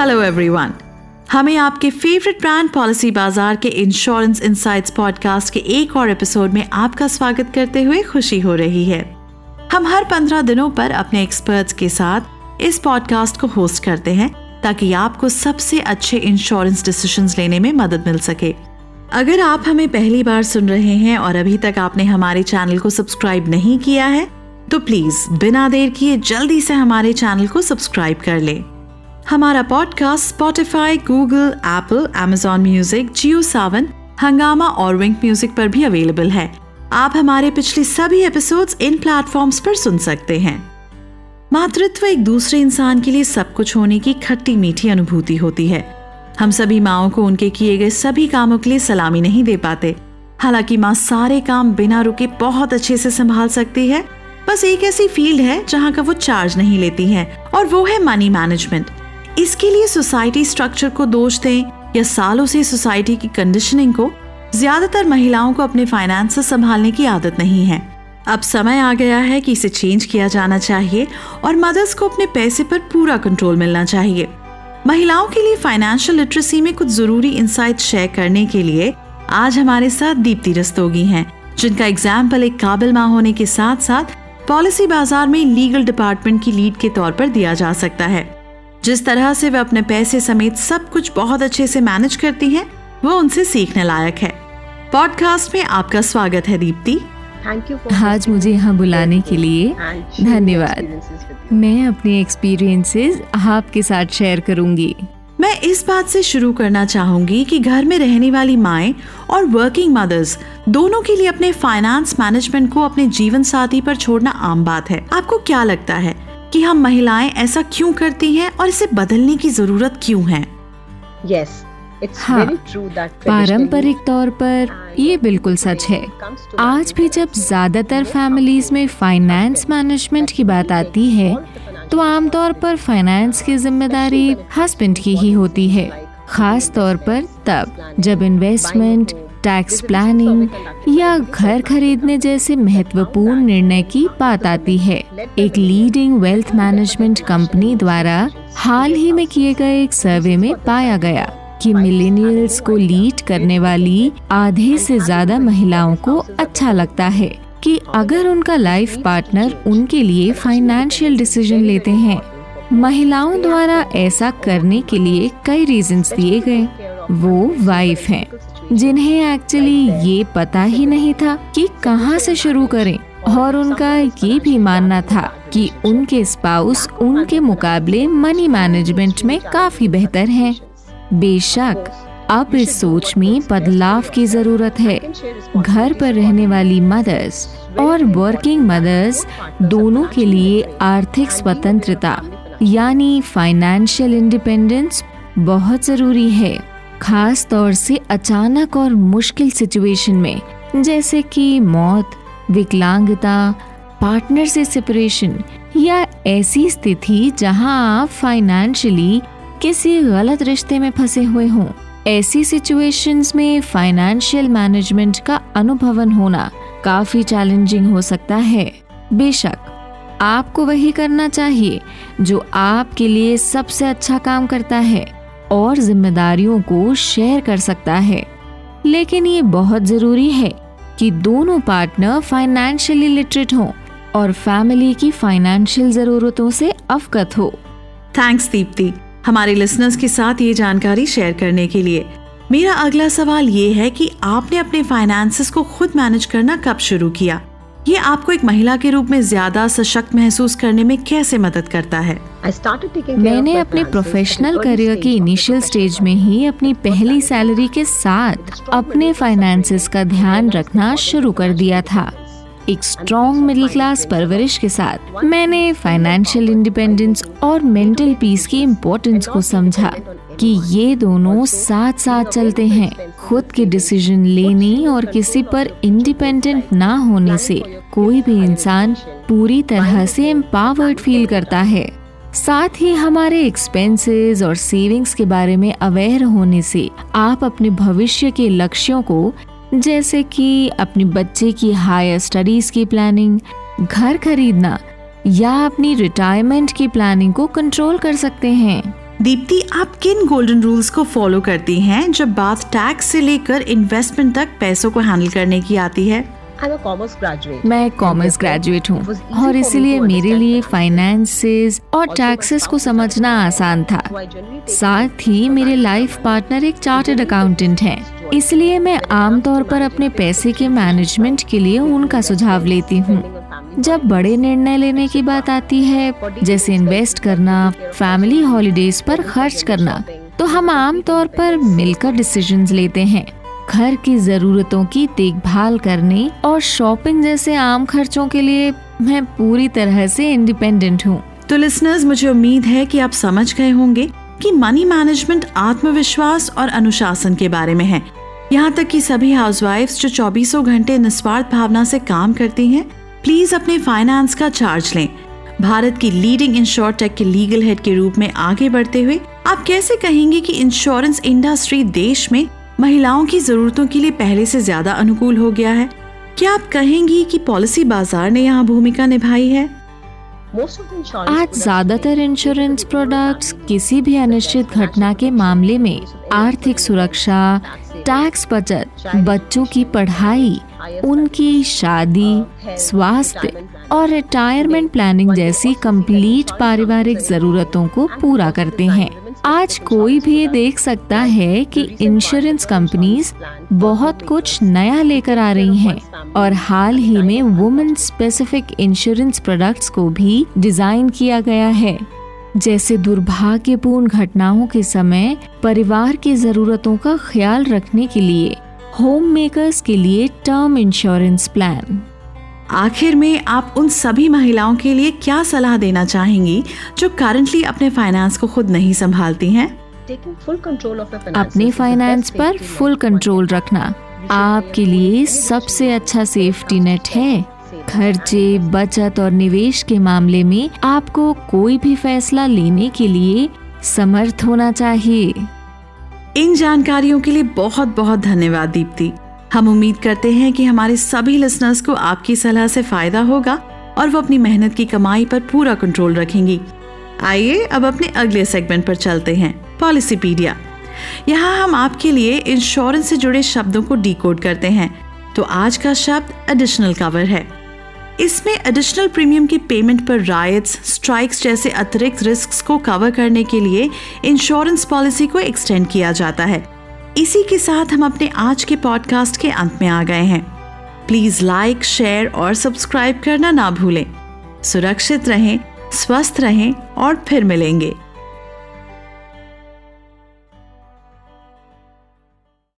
Hello everyone हमें आपके favourite brand policy बाज़ार के इंश्योरेंस इनसाइट्स पॉडकास्ट के एक और एपिसोड में आपका स्वागत करते हुए खुशी हो रही है। हम हर पंद्रह दिनों पर अपने एक्सपर्ट्स के साथ इस पॉडकास्ट को होस्ट करते हैं, ताकि आपको सबसे अच्छे इंश्योरेंस डिसीजंस लेने में मदद मिल सके। अगर आप हमें पहली बार सुन रहे हैं और अभी तक आपने हमारे चैनल को सब्सक्राइब नहीं किया है तो प्लीज़ बिना देर किए जल्दी से हमारे चैनल को सब्सक्राइब कर ले। हमारा podcast Spotify Google Apple Amazon music Jio Saavn Hungama और विंक म्यूज़िक पर भी अवेलेबल है। आप हमारे पिछले सभी एपिसोड्स इन प्लेटफॉर्म्स पर सुन सकते हैं। मातृत्व एक दूसरे इंसान के लिए सब कुछ होने की खट्टी मीठी अनुभूति होती है। हम सभी माओ को उनके किए गए सभी कामों के लिए सलामी नहीं दे पाते। हालाँकि माँ सारे काम बिना रुके बहुत अच्छे से संभाल सकती है। बस एक ऐसी फ़ील्ड है जहाँ का वो चार्ज नहीं लेती है और वो है मनी मैनेजमेंट इसके लिए सोसाइटी स्ट्रक्चर को दोष दें या सालों से सोसाइटी की कंडीशनिंग को, ज़्यादातर महिलाओं को अपने फाइनेंस संभालने की आदत नहीं है। अब समय आ गया है कि इसे चेंज किया जाना चाहिए और मदर्स को अपने पैसे पर पूरा कंट्रोल मिलना चाहिए। महिलाओं के लिए फाइनेंशियल लिटरेसी में कुछ ज़रूरी इंसाइट शेयर करने के लिए आज हमारे साथ दीप्ति रस्तोगी हैं, जिनका एग्ज़ाम्पल एक काबिल माँ होने के साथ साथ पॉलिसी बाज़ार में लीगल डिपार्टमेंट की लीड के तौर पर दिया जा सकता है। जिस तरह से वे अपने पैसे समेत सब कुछ बहुत अच्छे से मैनेज करती हैं, वो उनसे सीखने लायक है। पॉडकास्ट में आपका स्वागत है दीप्ति। आज मुझे यहाँ बुलाने के लिए धन्यवाद। मैं अपने एक्सपीरियंसेस आपके साथ शेयर करूँगी। मैं इस बात से शुरू करना चाहूँगी कि घर में रहने वाली माएँ और वर्किंग मदर्स दोनों के लिए अपने फाइनेंस मैनेजमेंट को अपने जीवन साथी पर छोड़ना आम बात है। आपको क्या लगता है? कि हम महिलाएँ ऐसा क्यों करती हैं और इसे बदलने की ज़रूरत क्यों है yes. हाँ पारंपरिक तौर पर ये बिल्कुल सच है आज भी जब ज़्यादातर फैमिलीज़ में फाइनेंस मैनेजमेंट की बात आती है तो आमतौर पर फाइनेंस की ज़िम्मेदारी हस्बैंड की ही होती है खास तौर पर तब जब इन्वेस्टमेंट टैक्स प्लानिंग या घर खरीदने जैसे महत्वपूर्ण निर्णय की बात आती है। एक लीडिंग वेल्थ मैनेजमेंट कंपनी द्वारा हाल ही में किए गए एक सर्वे में पाया गया कि मिलेनियल्स को लीड करने वाली आधे से ज़्यादा महिलाओं को अच्छा लगता है कि अगर उनका लाइफ पार्टनर उनके लिए फाइनेंशियल डिसीज़न लेते हैं, महिलाओं द्वारा ऐसा करने के लिए कई रीजंस दिए गए। वो वाइफ हैं। जिन्हें एक्चुअली ये पता ही नहीं था कि कहाँ से शुरू करें। और उनका ये भी मानना था कि उनके स्पाउस उनके मुकाबले मनी मैनेजमेंट में काफ़ी बेहतर हैं। बेशक, अब इस सोच में बदलाव की ज़रूरत है। घर पर रहने वाली मदर्स और वर्किंग मदर्स दोनों के लिए आर्थिक स्वतंत्रता, यानी फाइनेंशियल इंडिपेंडेंस बहुत ज़रूरी है। खास तौर से अचानक और मुश्किल सिचुएशन में, जैसे कि मौत, विकलांगता पार्टनर से सेपरेशन या ऐसी स्थिति जहाँ आप फाइनेंशियली किसी गलत रिश्ते में फंसे हुए हों। ऐसी सिचुएशंस में फाइनेंशियल मैनेजमेंट का अनुभवन होना काफ़ी चैलेंजिंग हो सकता है। बेशक, आपको वही करना चाहिए जो आपके लिए सबसे अच्छा काम करता है। और जिम्मेदारियों को शेयर कर सकता है। लेकिन ये बहुत ज़रूरी है कि दोनों पार्टनर फाइनेंशियली लिटरेट हों और फैमिली की फाइनेंशियल जरूरतों से अवगत हो। थैंक्स दीप्ति हमारे लिसनर्स के साथ ये जानकारी शेयर करने के लिए। मेरा अगला सवाल ये है कि आपने अपने फाइनेंसेस को खुद मैनेज करना कब शुरू किया? ये आपको एक महिला के रूप में ज़्यादा सशक्त महसूस करने में कैसे मदद करता है? मैंने अपने प्रोफेशनल करियर की इनिशियल स्टेज में ही अपनी पहली सैलरी के साथ अपने फाइनेंसेस का ध्यान रखना शुरू कर दिया था। एक स्ट्रॉन्ग मिडिल क्लास परवरिश के साथ मैंने फाइनेंशियल इंडिपेंडेंस और मेंटल पीस की इम्पोर्टेंस को समझा कि ये दोनों साथ साथ चलते हैं। खुद के डिसीज़न लेने और किसी पर इंडिपेंडेंट ना होने से कोई भी इंसान पूरी तरह से एम्पावर्ड फील करता है। साथ ही हमारे एक्सपेंसेस और सेविंग्स के बारे में अवेयर होने से आप अपने भविष्य के लक्ष्यों को, जैसे कि अपने बच्चे की हायर स्टडीज़ की प्लानिंग घर खरीदना या अपनी रिटायरमेंट की प्लानिंग को कंट्रोल कर सकते हैं। दीप्ति आप किन गोल्डन रूल्स को फॉलो करती हैं जब बात टैक्स से लेकर इन्वेस्टमेंट तक पैसों को हैंडल करने की आती है? मैं कॉमर्स ग्रेजुएट हूँ और इसलिए मेरे लिए फाइनेंसेस और टैक्सेस को समझना आसान था। साथ ही मेरे लाइफ पार्टनर एक चार्टर्ड अकाउंटेंट हैं। इसलिए मैं आमतौर पर अपने पैसे के मैनेजमेंट के लिए उनका सुझाव लेती हूँ। जब बड़े निर्णय लेने की बात आती है, जैसे इन्वेस्ट करना फैमिली हॉलीडेज पर खर्च करना तो हम आमतौर पर मिलकर डिसीज़न लेते हैं। घर की जरूरतों की देखभाल करने और शॉपिंग जैसे आम खर्चों के लिए मैं पूरी तरह से इंडिपेंडेंट हूँ। तो लिसनर्स मुझे उम्मीद है कि आप समझ गए होंगे कि मनी मैनेजमेंट आत्मविश्वास और अनुशासन के बारे में है। यहाँ तक कि सभी हाउसवाइफ्स जो चौबीसों घंटे निस्वार्थ भावना से काम करती हैं प्लीज़ अपने फाइनेंस का चार्ज लें। भारत की लीडिंग इंश्योर टेक के लीगल हेड के रूप में आगे बढ़ते हुए आप कैसे कहेंगे कि इंश्योरेंस इंडस्ट्री देश में महिलाओं की जरूरतों के लिए पहले से ज़्यादा अनुकूल हो गया है? क्या आप कहेंगी कि पॉलिसी बाज़ार ने यहाँ भूमिका निभाई है? आज ज़्यादातर इंश्योरेंस प्रोडक्ट्स किसी भी अनिश्चित घटना के मामले में आर्थिक सुरक्षा टैक्स बचत बच्चों की पढ़ाई उनकी शादी स्वास्थ्य और रिटायरमेंट प्लानिंग जैसी कंप्लीट पारिवारिक जरूरतों को पूरा करते हैं। आज कोई भी देख सकता है कि इंश्योरेंस कंपनीज़ बहुत कुछ नया लेकर आ रही हैं और हाल ही में वुमेन स्पेसिफिक इंश्योरेंस प्रोडक्ट्स को भी डिज़ाइन किया गया है। जैसे दुर्भाग्यपूर्ण घटनाओं के समय परिवार की जरूरतों का ख्याल रखने के लिए होम मेकर्स के लिए टर्म इंश्योरेंस प्लान। आखिर में आप उन सभी महिलाओं के लिए क्या सलाह देना चाहेंगी जो करंटली अपने फाइनेंस को खुद नहीं संभालती हैं? अपने फाइनेंस पर फुल कंट्रोल रखना। आपके लिए सबसे अच्छा सेफ्टी नेट है। खर्चे बचत और निवेश के मामले में आपको कोई भी फैसला लेने के लिए समर्थ होना चाहिए। इन जानकारियों के लिए बहुत बहुत धन्यवाद, दीप्ति। हम उम्मीद करते हैं कि हमारे सभी लिसनर्स को आपकी सलाह से फ़ायदा होगा और वो अपनी मेहनत की कमाई पर पूरा कंट्रोल रखेंगी। आइए अब अपने अगले सेगमेंट पर चलते हैं पॉलिसीपीडिया यहाँ हम आपके लिए इंश्योरेंस से जुड़े शब्दों को डिकोड करते हैं। तो आज का शब्द एडिशनल कवर है। इसमें एडिशनल प्रीमियम के पेमेंट पर रायट्स स्ट्राइक्स जैसे अतिरिक्त रिस्क को कवर करने के लिए इंश्योरेंस पॉलिसी को एक्सटेंड किया जाता है। इसी के साथ हम अपने आज के पॉडकास्ट के अंत में आ गए हैं। प्लीज़ लाइक शेयर और सब्सक्राइब करना ना भूलें। सुरक्षित रहें, स्वस्थ रहें और फिर मिलेंगे।